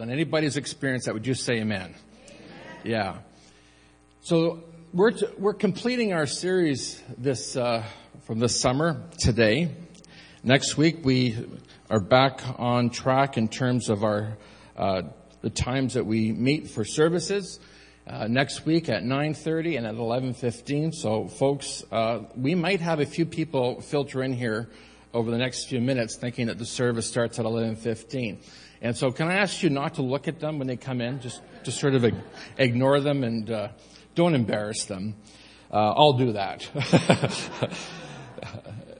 filled. And anybody's experienced that, would just say amen? amen. Yeah. So we're, t- we're completing our series this, uh, from this summer today. Next week we are back on track in terms of our, uh, the times that we meet for services. Uh, next week at 9.30 and at 11.15. So folks, uh, we might have a few people filter in here over the next few minutes thinking that the service starts at 11.15. And so can I ask you not to look at them when they come in? Just, just sort of ignore them and uh, don't embarrass them. Uh, I'll do that.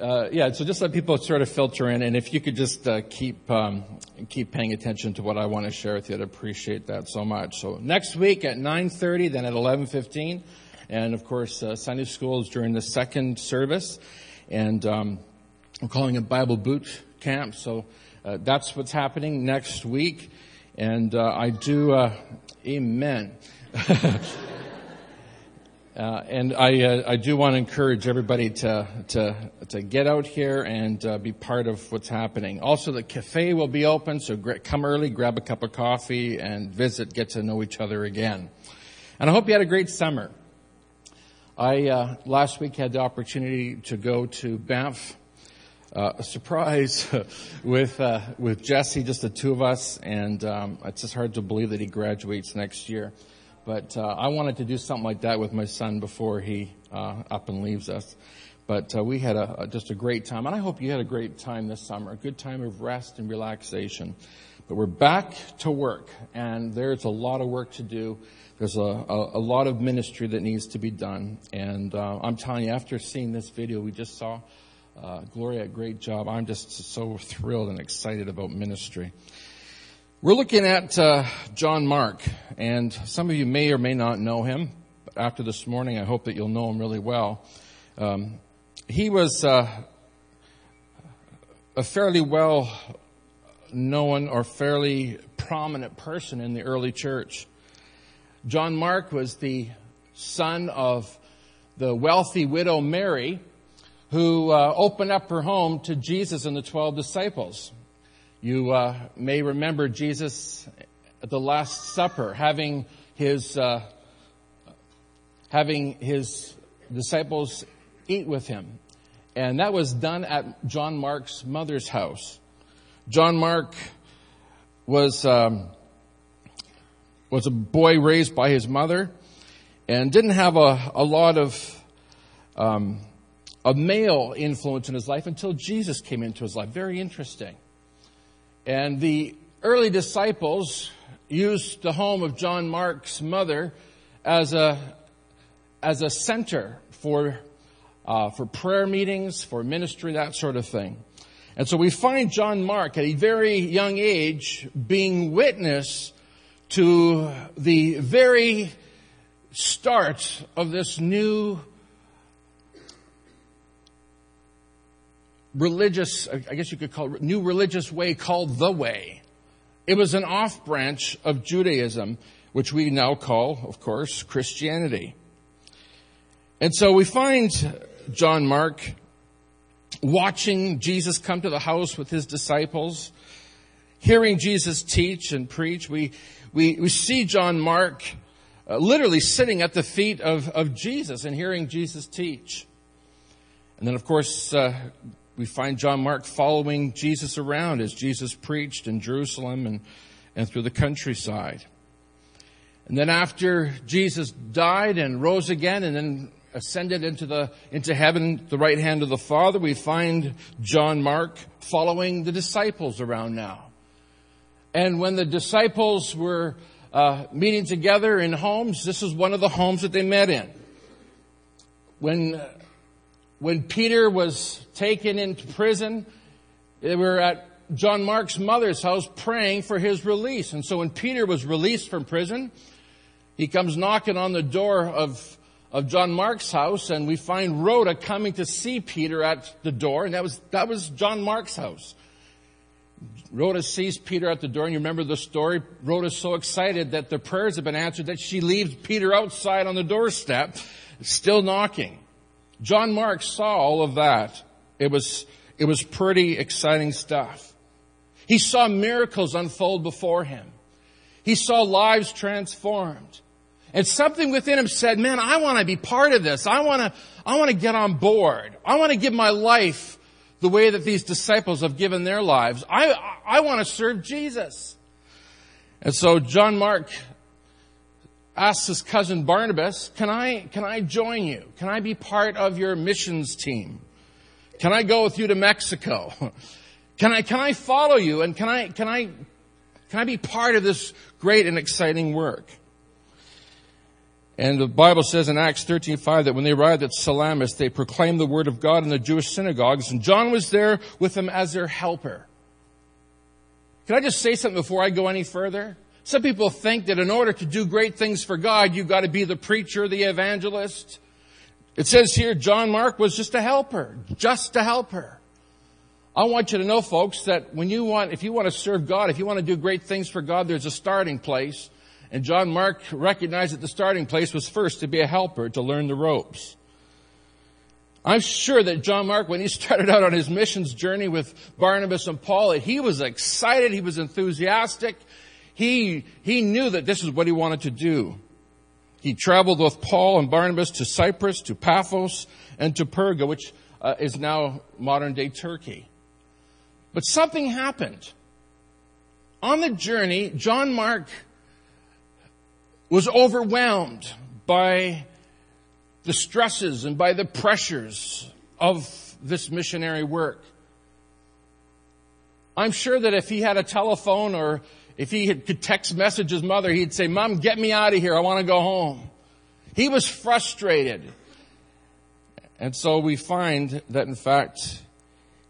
uh, yeah, so just let people sort of filter in, and if you could just uh, keep um, keep paying attention to what I want to share with you, I'd appreciate that so much. So next week at 9:30, then at 11:15, and of course uh, Sunday school is during the second service, and um, we're calling it Bible Boot Camp. So uh, that's what's happening next week, and uh, I do. Uh, amen. Uh, and I, uh, I do want to encourage everybody to, to, to get out here and be part of what's happening. Also, the cafe will be open, so come early, grab a cup of coffee, and visit, get to know each other again. And I hope you had a great summer. I uh, last week had the opportunity to go to Banff. Uh, a surprise with uh, with Jesse, just the two of us, and um, it's just hard to believe that he graduates next year. But uh, I wanted to do something like that with my son before he uh, up and leaves us. But uh, we had a, a, just a great time, and I hope you had a great time this summer, a good time of rest and relaxation. But we're back to work, and there's a lot of work to do. There's a, a, a lot of ministry that needs to be done, and uh, I'm telling you, after seeing this video we just saw, uh, Gloria, great job. I'm just so thrilled and excited about ministry. We're looking at uh, John Mark, and some of you may or may not know him. But after this morning, I hope that you'll know him really well. Um, he was uh, a fairly well known or fairly prominent person in the early church. John Mark was the son of the wealthy widow Mary, who uh, opened up her home to Jesus and the 12 disciples. You uh, may remember Jesus at the Last Supper having his uh, having his disciples eat with him, and that was done at John Mark's mother's house. John Mark was um, was a boy raised by his mother, and didn't have a, a lot of um, a male influence in his life until Jesus came into his life. Very interesting. And the early disciples used the home of John Mark's mother as a, as a center for, uh, for prayer meetings, for ministry, that sort of thing. And so we find John Mark at a very young age being witness to the very start of this new religious, I guess you could call it, new religious way called the Way. It was an off branch of Judaism, which we now call, of course, Christianity. And so we find John Mark watching Jesus come to the house with his disciples, hearing Jesus teach and preach. We, we, we see John Mark uh, literally sitting at the feet of, of Jesus and hearing Jesus teach. And then, of course, uh, we find John Mark following Jesus around as Jesus preached in Jerusalem and, and through the countryside. And then after Jesus died and rose again and then ascended into the, into heaven, the right hand of the Father, we find John Mark following the disciples around now. And when the disciples were uh, meeting together in homes, this is one of the homes that they met in. When when Peter was taken into prison, they were at John Mark's mother's house praying for his release. And so when Peter was released from prison, he comes knocking on the door of, of John Mark's house and we find Rhoda coming to see Peter at the door and that was, that was John Mark's house. Rhoda sees Peter at the door and you remember the story. Rhoda's so excited that the prayers have been answered that she leaves Peter outside on the doorstep, still knocking. John Mark saw all of that. It was, it was pretty exciting stuff. He saw miracles unfold before him. He saw lives transformed. And something within him said, man, I want to be part of this. I want to, I want to get on board. I want to give my life the way that these disciples have given their lives. I, I want to serve Jesus. And so John Mark asks his cousin Barnabas, can I, can I join you? Can I be part of your missions team? Can I go with you to Mexico? Can I, can I follow you? And can I, can I, can I be part of this great and exciting work? And the Bible says in Acts 13:5 that when they arrived at Salamis, they proclaimed the word of God in the Jewish synagogues, and John was there with them as their helper. Can I just say something before I go any further? Some people think that in order to do great things for God, you've got to be the preacher, the evangelist. It says here, John Mark was just a helper, just a helper. I want you to know, folks, that when you want, if you want to serve God, if you want to do great things for God, there's a starting place. And John Mark recognized that the starting place was first to be a helper, to learn the ropes. I'm sure that John Mark, when he started out on his missions journey with Barnabas and Paul, he was excited, he was enthusiastic. He, he knew that this is what he wanted to do. He traveled with Paul and Barnabas to Cyprus, to Paphos, and to Perga, which uh, is now modern day Turkey. But something happened. On the journey, John Mark was overwhelmed by the stresses and by the pressures of this missionary work. I'm sure that if he had a telephone or if he could text message his mother, he'd say, Mom, get me out of here. I want to go home. He was frustrated. And so we find that in fact,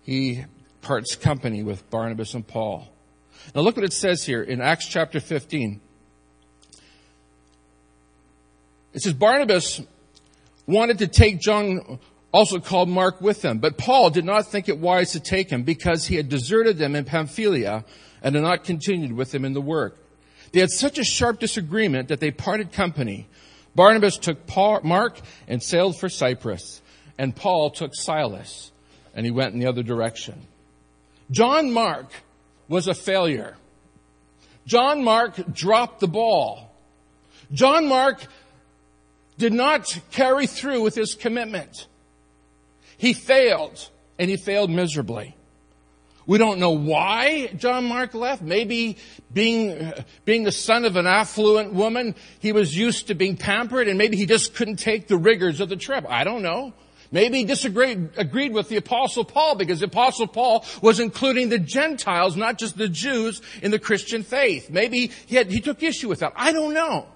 he parts company with Barnabas and Paul. Now look what it says here in Acts chapter 15. It says Barnabas wanted to take John, also called Mark, with them, but Paul did not think it wise to take him because he had deserted them in Pamphylia and had not continued with them in the work. They had such a sharp disagreement that they parted company. Barnabas took Paul, Mark and sailed for Cyprus, and Paul took Silas and he went in the other direction. John Mark was a failure. John Mark dropped the ball. John Mark did not carry through with his commitment. He failed, and he failed miserably. We don't know why John Mark left. Maybe being, being the son of an affluent woman, he was used to being pampered and maybe he just couldn't take the rigors of the trip. I don't know. Maybe he disagreed, agreed with the apostle Paul because the apostle Paul was including the Gentiles, not just the Jews in the Christian faith. Maybe he had, he took issue with that. I don't know.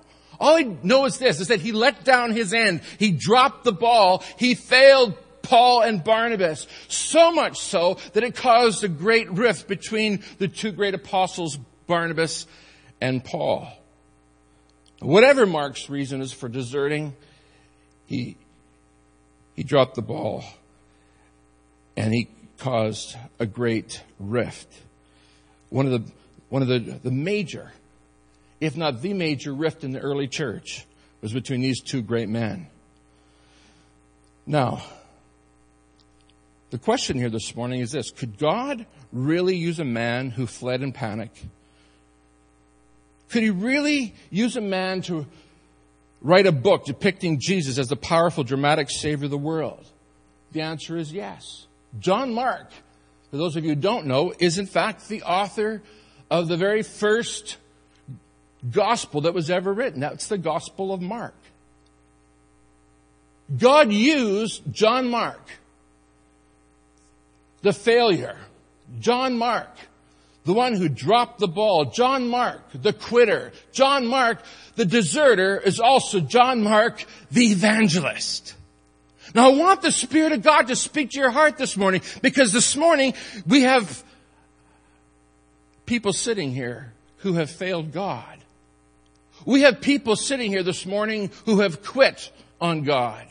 All I know is this, is that he let down his end. He dropped the ball. He failed Paul and Barnabas. So much so that it caused a great rift between the two great apostles, Barnabas and Paul. Whatever Mark's reason is for deserting, he, he dropped the ball and he caused a great rift. One of the, one of the, the major if not the major rift in the early church, was between these two great men. Now, the question here this morning is this Could God really use a man who fled in panic? Could he really use a man to write a book depicting Jesus as the powerful, dramatic Savior of the world? The answer is yes. John Mark, for those of you who don't know, is in fact the author of the very first gospel that was ever written. That's the gospel of Mark. God used John Mark, the failure, John Mark, the one who dropped the ball, John Mark, the quitter, John Mark, the deserter, is also John Mark, the evangelist. Now I want the Spirit of God to speak to your heart this morning because this morning we have people sitting here who have failed God. We have people sitting here this morning who have quit on God,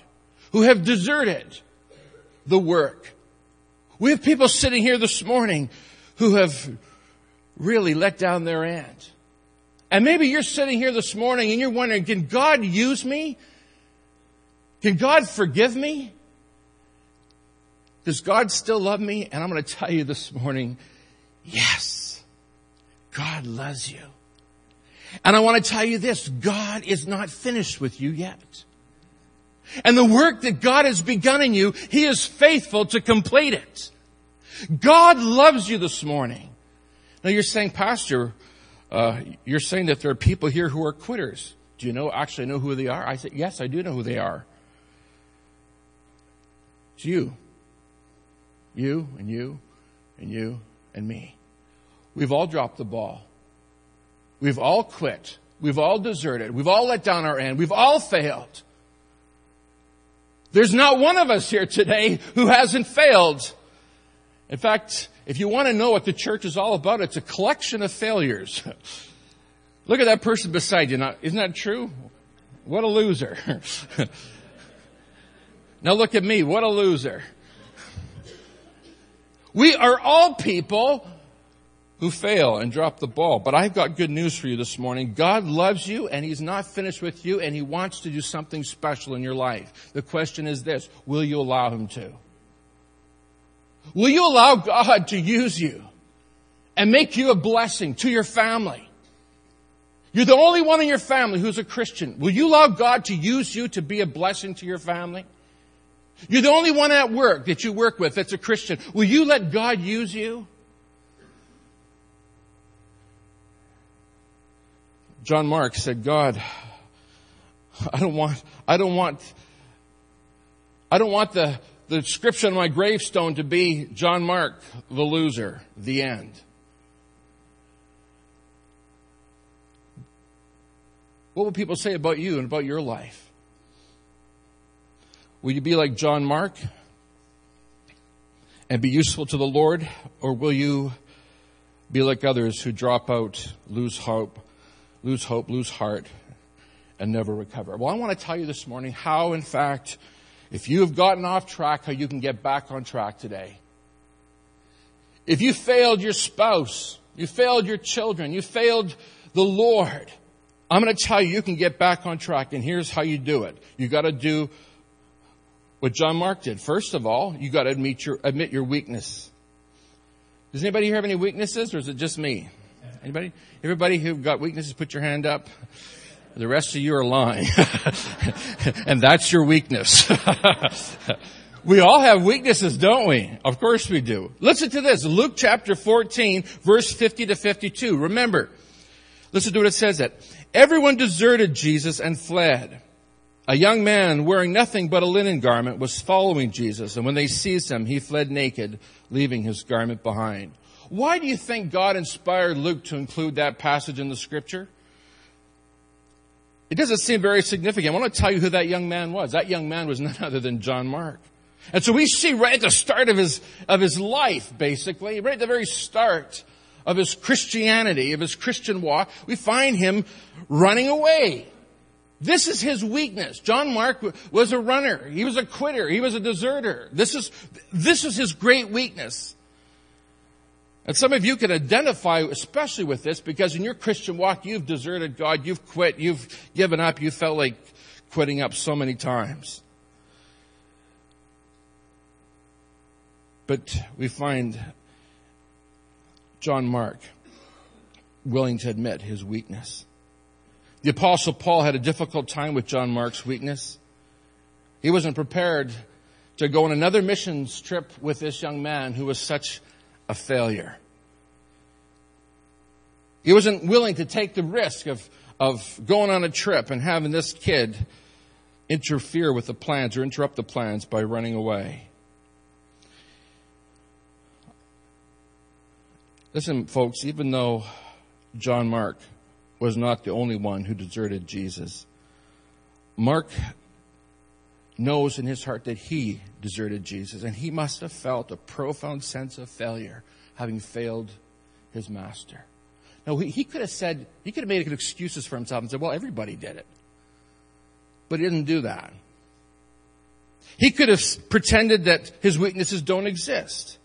who have deserted the work. We have people sitting here this morning who have really let down their end. And maybe you're sitting here this morning and you're wondering, can God use me? Can God forgive me? Does God still love me? And I'm going to tell you this morning, yes, God loves you. And I want to tell you this, God is not finished with you yet. And the work that God has begun in you, He is faithful to complete it. God loves you this morning. Now you're saying, Pastor, uh, you're saying that there are people here who are quitters. Do you know, actually know who they are? I said, yes, I do know who they are. It's you. You and you and you and me. We've all dropped the ball. We've all quit. We've all deserted. We've all let down our end. We've all failed. There's not one of us here today who hasn't failed. In fact, if you want to know what the church is all about, it's a collection of failures. Look at that person beside you. Now, isn't that true? What a loser. now look at me. What a loser. We are all people who fail and drop the ball. But I've got good news for you this morning. God loves you and He's not finished with you and He wants to do something special in your life. The question is this, will you allow Him to? Will you allow God to use you and make you a blessing to your family? You're the only one in your family who's a Christian. Will you allow God to use you to be a blessing to your family? You're the only one at work that you work with that's a Christian. Will you let God use you? John Mark said, God, I don't want, I don't want, I don't want the, the description on my gravestone to be John Mark, the loser, the end. What will people say about you and about your life? Will you be like John Mark and be useful to the Lord, or will you be like others who drop out, lose hope, lose hope, lose heart, and never recover. Well, I want to tell you this morning how, in fact, if you have gotten off track, how you can get back on track today. If you failed your spouse, you failed your children, you failed the Lord, I'm going to tell you, you can get back on track, and here's how you do it. You got to do what John Mark did. First of all, you got to admit your, admit your weakness. Does anybody here have any weaknesses, or is it just me? Anybody? Everybody who got weaknesses, put your hand up. The rest of you are lying. and that's your weakness. we all have weaknesses, don't we? Of course we do. Listen to this. Luke chapter 14, verse 50 to 52. Remember, listen to what it says that. Everyone deserted Jesus and fled. A young man wearing nothing but a linen garment was following Jesus, and when they seized him, he fled naked, leaving his garment behind. Why do you think God inspired Luke to include that passage in the scripture? It doesn't seem very significant. I want to tell you who that young man was. That young man was none other than John Mark. And so we see right at the start of his, of his life, basically, right at the very start of his Christianity, of his Christian walk, we find him running away. This is his weakness. John Mark was a runner. He was a quitter. He was a deserter. This is, this is his great weakness. And some of you can identify especially with this because in your Christian walk, you've deserted God, you've quit, you've given up, you felt like quitting up so many times. But we find John Mark willing to admit his weakness. The apostle Paul had a difficult time with John Mark's weakness. He wasn't prepared to go on another missions trip with this young man who was such a failure. He wasn't willing to take the risk of, of going on a trip and having this kid interfere with the plans or interrupt the plans by running away. Listen, folks, even though John Mark was not the only one who deserted Jesus, Mark knows in his heart that he deserted Jesus, and he must have felt a profound sense of failure having failed his master. Now, he, he could have said, he could have made excuses for himself and said, well, everybody did it. But he didn't do that. He could have pretended that his weaknesses don't exist.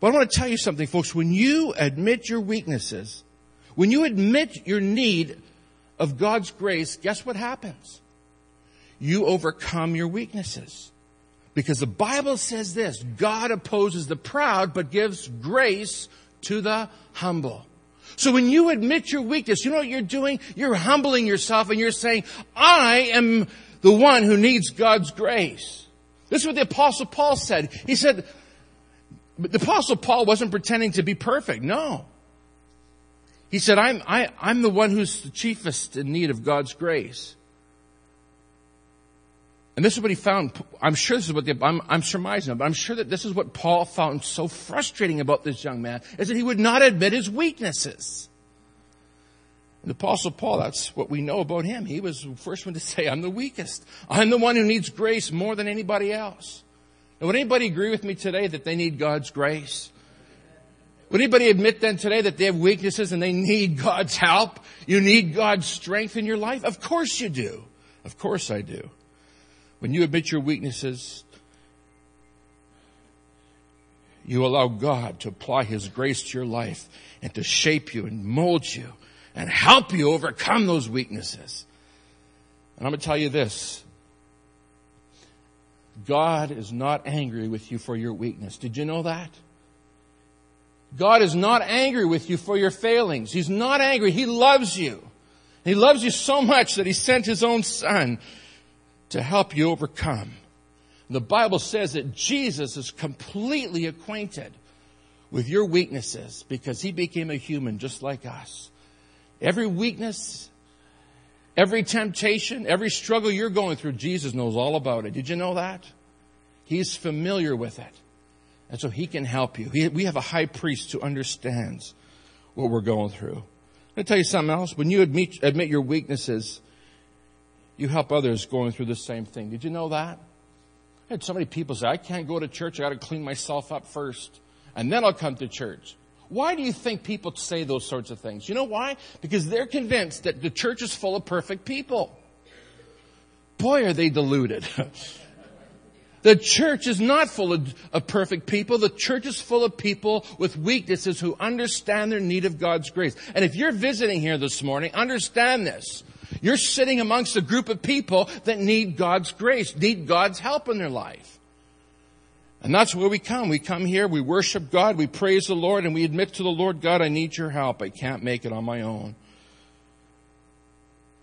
But I want to tell you something, folks. When you admit your weaknesses, when you admit your need of God's grace, guess what happens? You overcome your weaknesses. Because the Bible says this, God opposes the proud, but gives grace to the humble. So when you admit your weakness, you know what you're doing? You're humbling yourself and you're saying, I am the one who needs God's grace. This is what the apostle Paul said. He said, the apostle Paul wasn't pretending to be perfect. No. He said, I'm, I, am i am the one who's the chiefest in need of God's grace. And this is what he found. I'm sure this is what the, I'm, I'm surmising, but I'm sure that this is what Paul found so frustrating about this young man, is that he would not admit his weaknesses. And the apostle Paul, that's what we know about him. He was the first one to say, I'm the weakest. I'm the one who needs grace more than anybody else. And would anybody agree with me today that they need God's grace? Would anybody admit then today that they have weaknesses and they need God's help? You need God's strength in your life? Of course you do. Of course I do. When you admit your weaknesses, you allow God to apply His grace to your life and to shape you and mold you and help you overcome those weaknesses. And I'm going to tell you this. God is not angry with you for your weakness. Did you know that? God is not angry with you for your failings. He's not angry. He loves you. He loves you so much that He sent His own Son to help you overcome. The Bible says that Jesus is completely acquainted with your weaknesses because he became a human just like us. Every weakness, every temptation, every struggle you're going through, Jesus knows all about it. Did you know that? He's familiar with it. And so he can help you. we have a high priest who understands what we're going through. Let me tell you something else. When you admit, admit your weaknesses, you help others going through the same thing. Did you know that? I had so many people say, I can't go to church, I gotta clean myself up first, and then I'll come to church. Why do you think people say those sorts of things? You know why? Because they're convinced that the church is full of perfect people. Boy, are they deluded. the church is not full of, of, perfect people. The church is full of people with weaknesses who understand their need of God's grace. And if you're visiting here this morning, understand this. You're sitting amongst a group of people that need God's grace, need God's help in their life. And that's where we come. We come here, we worship God, we praise the Lord, and we admit to the Lord, God, I need your help. I can't make it on my own.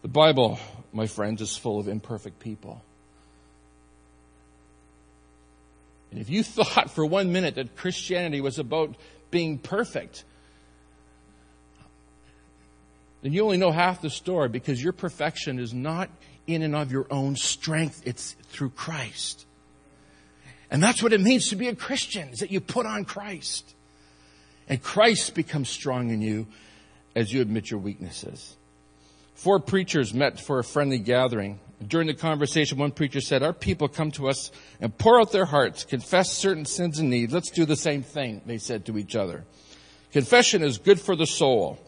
The Bible, my friends, is full of imperfect people. And if you thought for one minute that Christianity was about being perfect, then you only know half the story because your perfection is not in and of your own strength. It's through Christ. And that's what it means to be a Christian, is that you put on Christ. And Christ becomes strong in you as you admit your weaknesses. Four preachers met for a friendly gathering. During the conversation, one preacher said, Our people come to us and pour out their hearts, confess certain sins and needs. Let's do the same thing, they said to each other. Confession is good for the soul.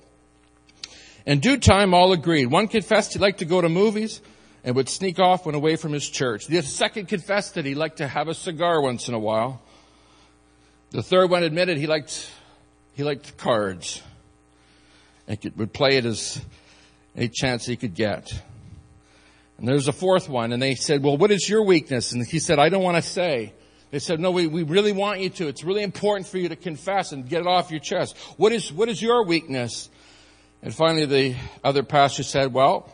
In due time, all agreed. One confessed he liked to go to movies and would sneak off when away from his church. The second confessed that he liked to have a cigar once in a while. The third one admitted he liked, he liked cards and would play it as any chance he could get. And there's a fourth one, and they said, well, what is your weakness? And he said, I don't want to say. They said, no, we, we really want you to. It's really important for you to confess and get it off your chest. What is, what is your weakness? And finally, the other pastor said, well,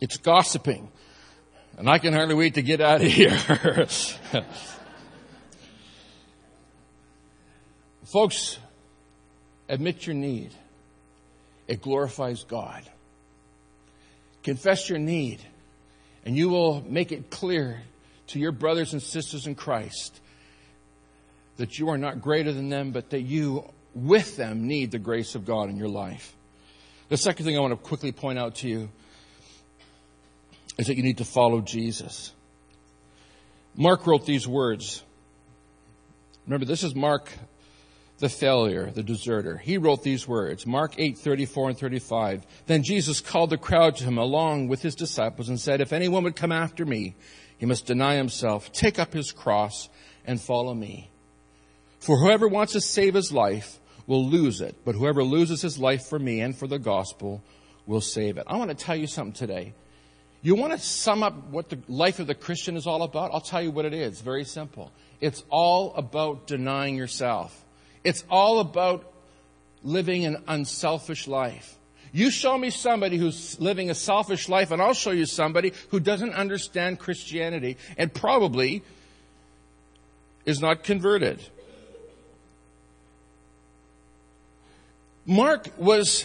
it's gossiping. And I can hardly wait to get out of here. Folks, admit your need. It glorifies God. Confess your need, and you will make it clear to your brothers and sisters in Christ that you are not greater than them, but that you, with them, need the grace of God in your life. The second thing I want to quickly point out to you is that you need to follow Jesus. Mark wrote these words. Remember, this is Mark the failure, the deserter. He wrote these words, Mark 8, 34 and 35. Then Jesus called the crowd to him along with his disciples and said, If anyone would come after me, he must deny himself, take up his cross, and follow me. For whoever wants to save his life will lose it, but whoever loses his life for me and for the gospel will save it. I want to tell you something today. You want to sum up what the life of the Christian is all about? I'll tell you what it is. Very simple. It's all about denying yourself. It's all about living an unselfish life. You show me somebody who's living a selfish life, and I'll show you somebody who doesn't understand Christianity and probably is not converted. Mark was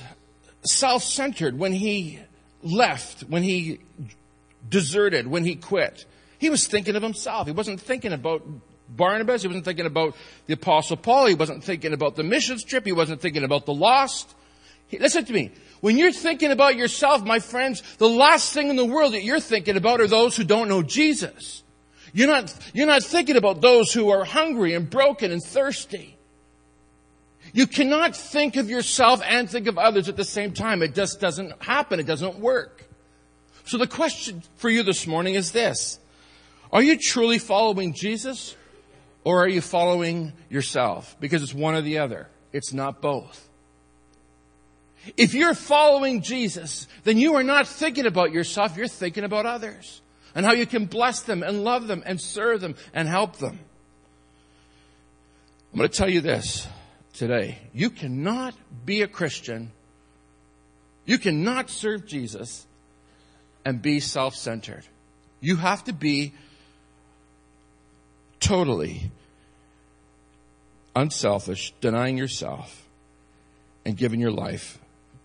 self centered when he left, when he deserted, when he quit. He was thinking of himself. He wasn't thinking about Barnabas. He wasn't thinking about the Apostle Paul. He wasn't thinking about the missions trip. He wasn't thinking about the lost. He, listen to me. When you're thinking about yourself, my friends, the last thing in the world that you're thinking about are those who don't know Jesus. You're not, you're not thinking about those who are hungry and broken and thirsty. You cannot think of yourself and think of others at the same time. It just doesn't happen. It doesn't work. So the question for you this morning is this. Are you truly following Jesus or are you following yourself? Because it's one or the other. It's not both. If you're following Jesus, then you are not thinking about yourself, you're thinking about others and how you can bless them and love them and serve them and help them. I'm going to tell you this today. You cannot be a Christian, you cannot serve Jesus and be self centered. You have to be totally unselfish, denying yourself, and giving your life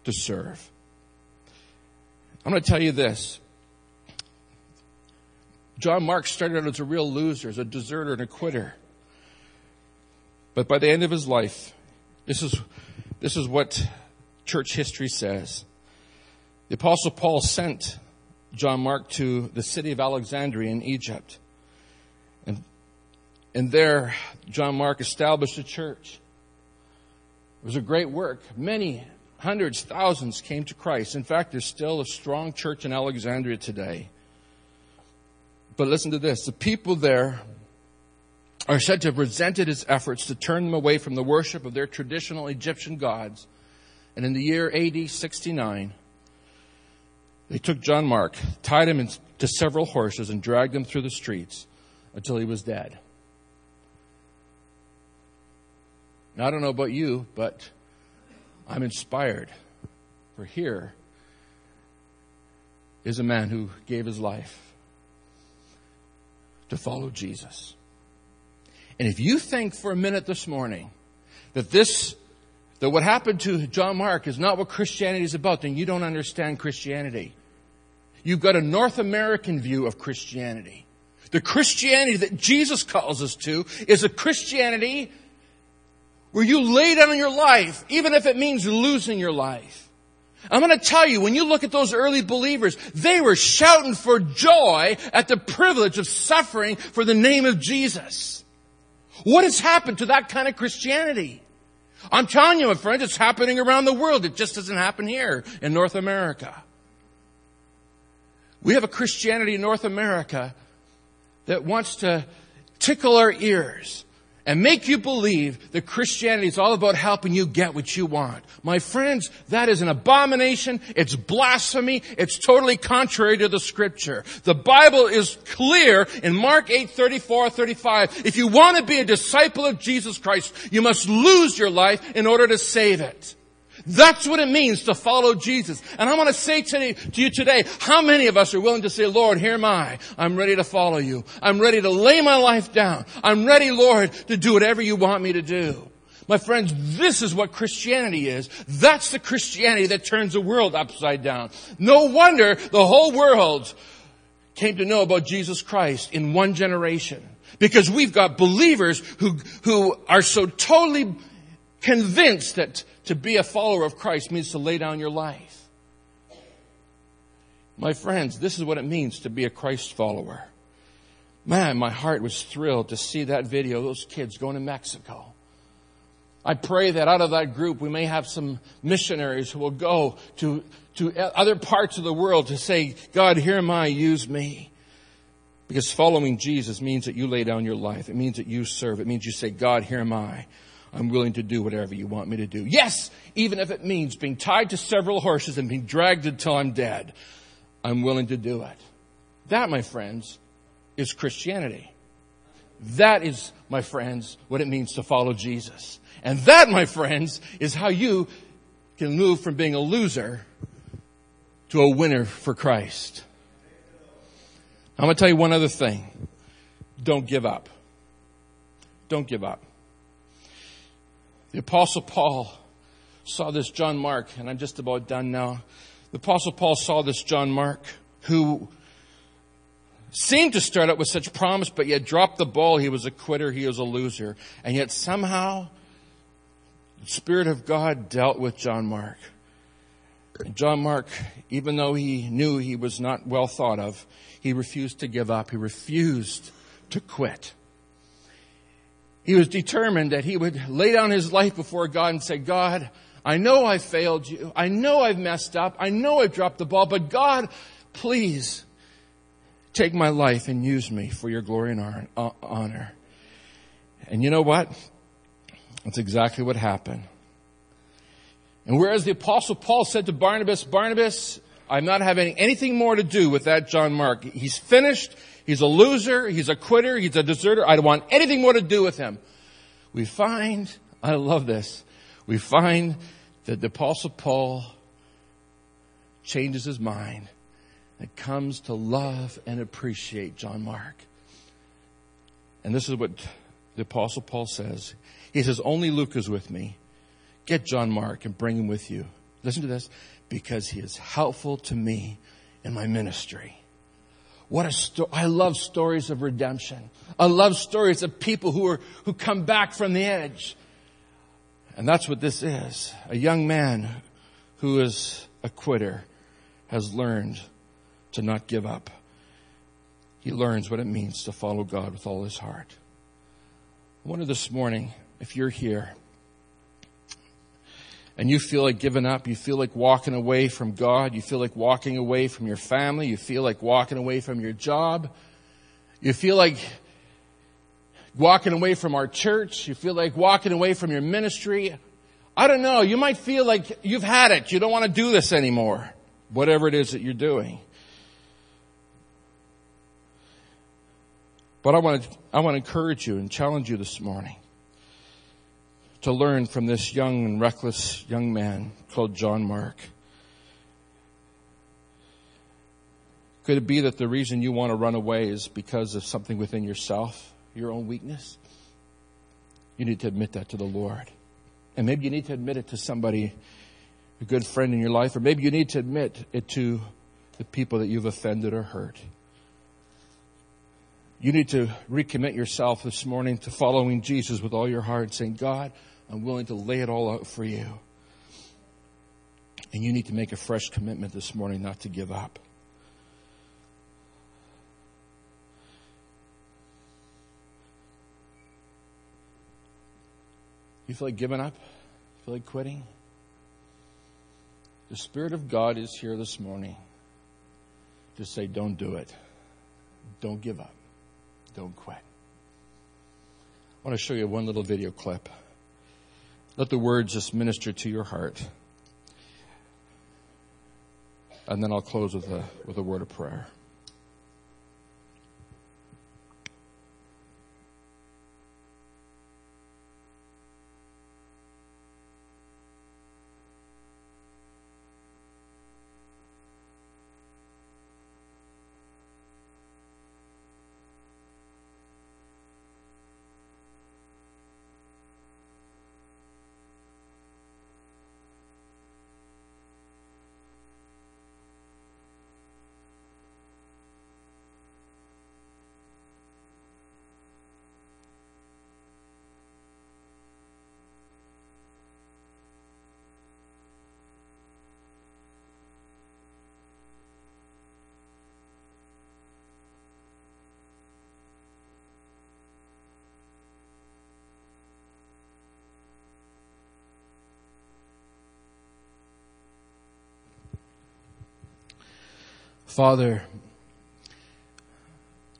to serve. I'm going to tell you this. John Mark started out as a real loser, as a deserter and a quitter. But by the end of his life, this is, this is what church history says. The apostle Paul sent John Mark to the city of Alexandria in Egypt. And, and there, John Mark established a church. It was a great work. Many hundreds, thousands came to Christ. In fact, there's still a strong church in Alexandria today. But listen to this. The people there are said to have resented his efforts to turn them away from the worship of their traditional Egyptian gods. And in the year AD 69, they took John Mark, tied him to several horses, and dragged him through the streets until he was dead. Now, I don't know about you, but I'm inspired. For here is a man who gave his life to follow Jesus. And if you think for a minute this morning that this, that what happened to John Mark is not what Christianity is about, then you don't understand Christianity. You've got a North American view of Christianity. The Christianity that Jesus calls us to is a Christianity where you lay down your life, even if it means losing your life. I'm going to tell you, when you look at those early believers, they were shouting for joy at the privilege of suffering for the name of Jesus. What has happened to that kind of Christianity? I'm telling you, my friends, it's happening around the world. It just doesn't happen here in North America. We have a Christianity in North America that wants to tickle our ears and make you believe that Christianity is all about helping you get what you want. My friends, that is an abomination. It's blasphemy. It's totally contrary to the scripture. The Bible is clear in Mark 8, 34, 35. If you want to be a disciple of Jesus Christ, you must lose your life in order to save it. That's what it means to follow Jesus. And I want to say to you today, how many of us are willing to say, Lord, here am I. I'm ready to follow you. I'm ready to lay my life down. I'm ready, Lord, to do whatever you want me to do. My friends, this is what Christianity is. That's the Christianity that turns the world upside down. No wonder the whole world came to know about Jesus Christ in one generation. Because we've got believers who, who are so totally convinced that to be a follower of Christ means to lay down your life. My friends, this is what it means to be a Christ follower. Man, my heart was thrilled to see that video, those kids going to Mexico. I pray that out of that group we may have some missionaries who will go to, to other parts of the world to say, God, here am I, use me. Because following Jesus means that you lay down your life. It means that you serve. It means you say, God, here am I. I'm willing to do whatever you want me to do. Yes, even if it means being tied to several horses and being dragged until I'm dead, I'm willing to do it. That, my friends, is Christianity. That is, my friends, what it means to follow Jesus. And that, my friends, is how you can move from being a loser to a winner for Christ. I'm going to tell you one other thing. Don't give up. Don't give up. The apostle Paul saw this John Mark, and I'm just about done now. The apostle Paul saw this John Mark who seemed to start out with such promise, but yet dropped the ball. He was a quitter. He was a loser. And yet somehow the Spirit of God dealt with John Mark. And John Mark, even though he knew he was not well thought of, he refused to give up. He refused to quit. He was determined that he would lay down his life before God and say, God, I know I failed you. I know I've messed up. I know I've dropped the ball, but God, please take my life and use me for your glory and uh, honor. And you know what? That's exactly what happened. And whereas the apostle Paul said to Barnabas, Barnabas, I'm not having anything more to do with that John Mark. He's finished. He's a loser. He's a quitter. He's a deserter. I don't want anything more to do with him. We find, I love this, we find that the apostle Paul changes his mind and comes to love and appreciate John Mark. And this is what the apostle Paul says. He says, only Luke is with me. Get John Mark and bring him with you. Listen to this. Because he is helpful to me in my ministry. What a story. I love stories of redemption. I love stories of people who are, who come back from the edge. And that's what this is. A young man who is a quitter has learned to not give up. He learns what it means to follow God with all his heart. I wonder this morning if you're here and you feel like giving up, you feel like walking away from God, you feel like walking away from your family, you feel like walking away from your job, you feel like walking away from our church, you feel like walking away from your ministry. I don't know, you might feel like you've had it, you don't want to do this anymore, whatever it is that you're doing. But I want to, I want to encourage you and challenge you this morning to learn from this young and reckless young man called John Mark. Could it be that the reason you want to run away is because of something within yourself, your own weakness? You need to admit that to the Lord. And maybe you need to admit it to somebody, a good friend in your life, or maybe you need to admit it to the people that you've offended or hurt. You need to recommit yourself this morning to following Jesus with all your heart, saying, God, I'm willing to lay it all out for you. And you need to make a fresh commitment this morning not to give up. You feel like giving up? You feel like quitting? The Spirit of God is here this morning to say, don't do it. Don't give up. Don't quit. I want to show you one little video clip. Let the words just minister to your heart. And then I'll close with a, with a word of prayer. Father,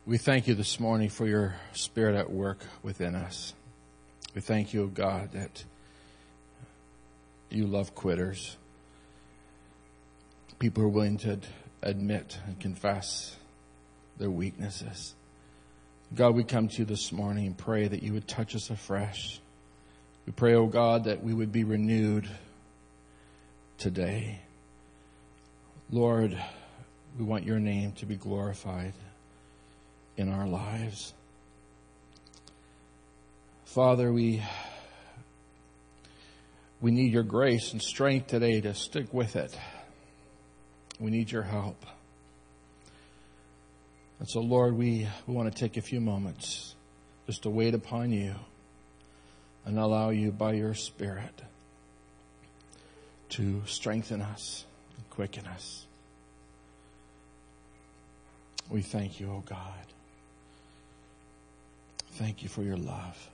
we thank you this morning for your spirit at work within us. We thank you, God, that you love quitters. People who are willing to admit and confess their weaknesses. God, we come to you this morning and pray that you would touch us afresh. We pray, oh God, that we would be renewed today. Lord, we want your name to be glorified in our lives. Father, we, we need your grace and strength today to stick with it. We need your help. And so, Lord, we, we want to take a few moments just to wait upon you and allow you by your Spirit to strengthen us and quicken us. We thank you, O oh God. Thank you for your love.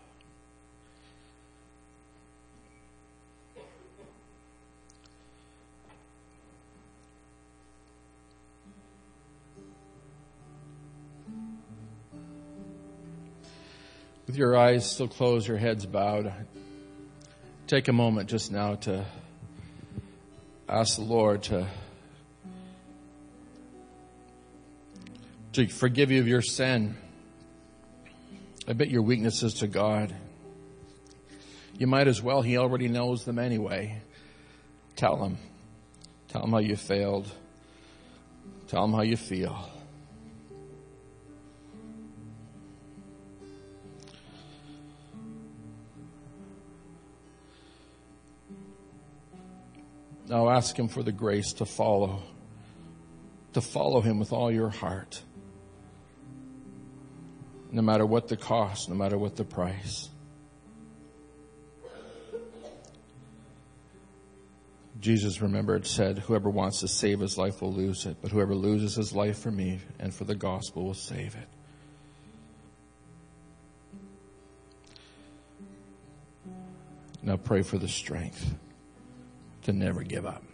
With your eyes still closed, your heads bowed, take a moment just now to ask the Lord to to forgive you of your sin. Admit your weaknesses to God. You might as well. He already knows them anyway. Tell him. Tell him how you failed. Tell him how you feel. Now ask Him for the grace to follow, to follow Him with all your heart, no matter what the cost, no matter what the price. Jesus, remembered said, Whoever wants to save his life will lose it, but whoever loses his life for me and for the gospel will save it. Now pray for the strength to never give up.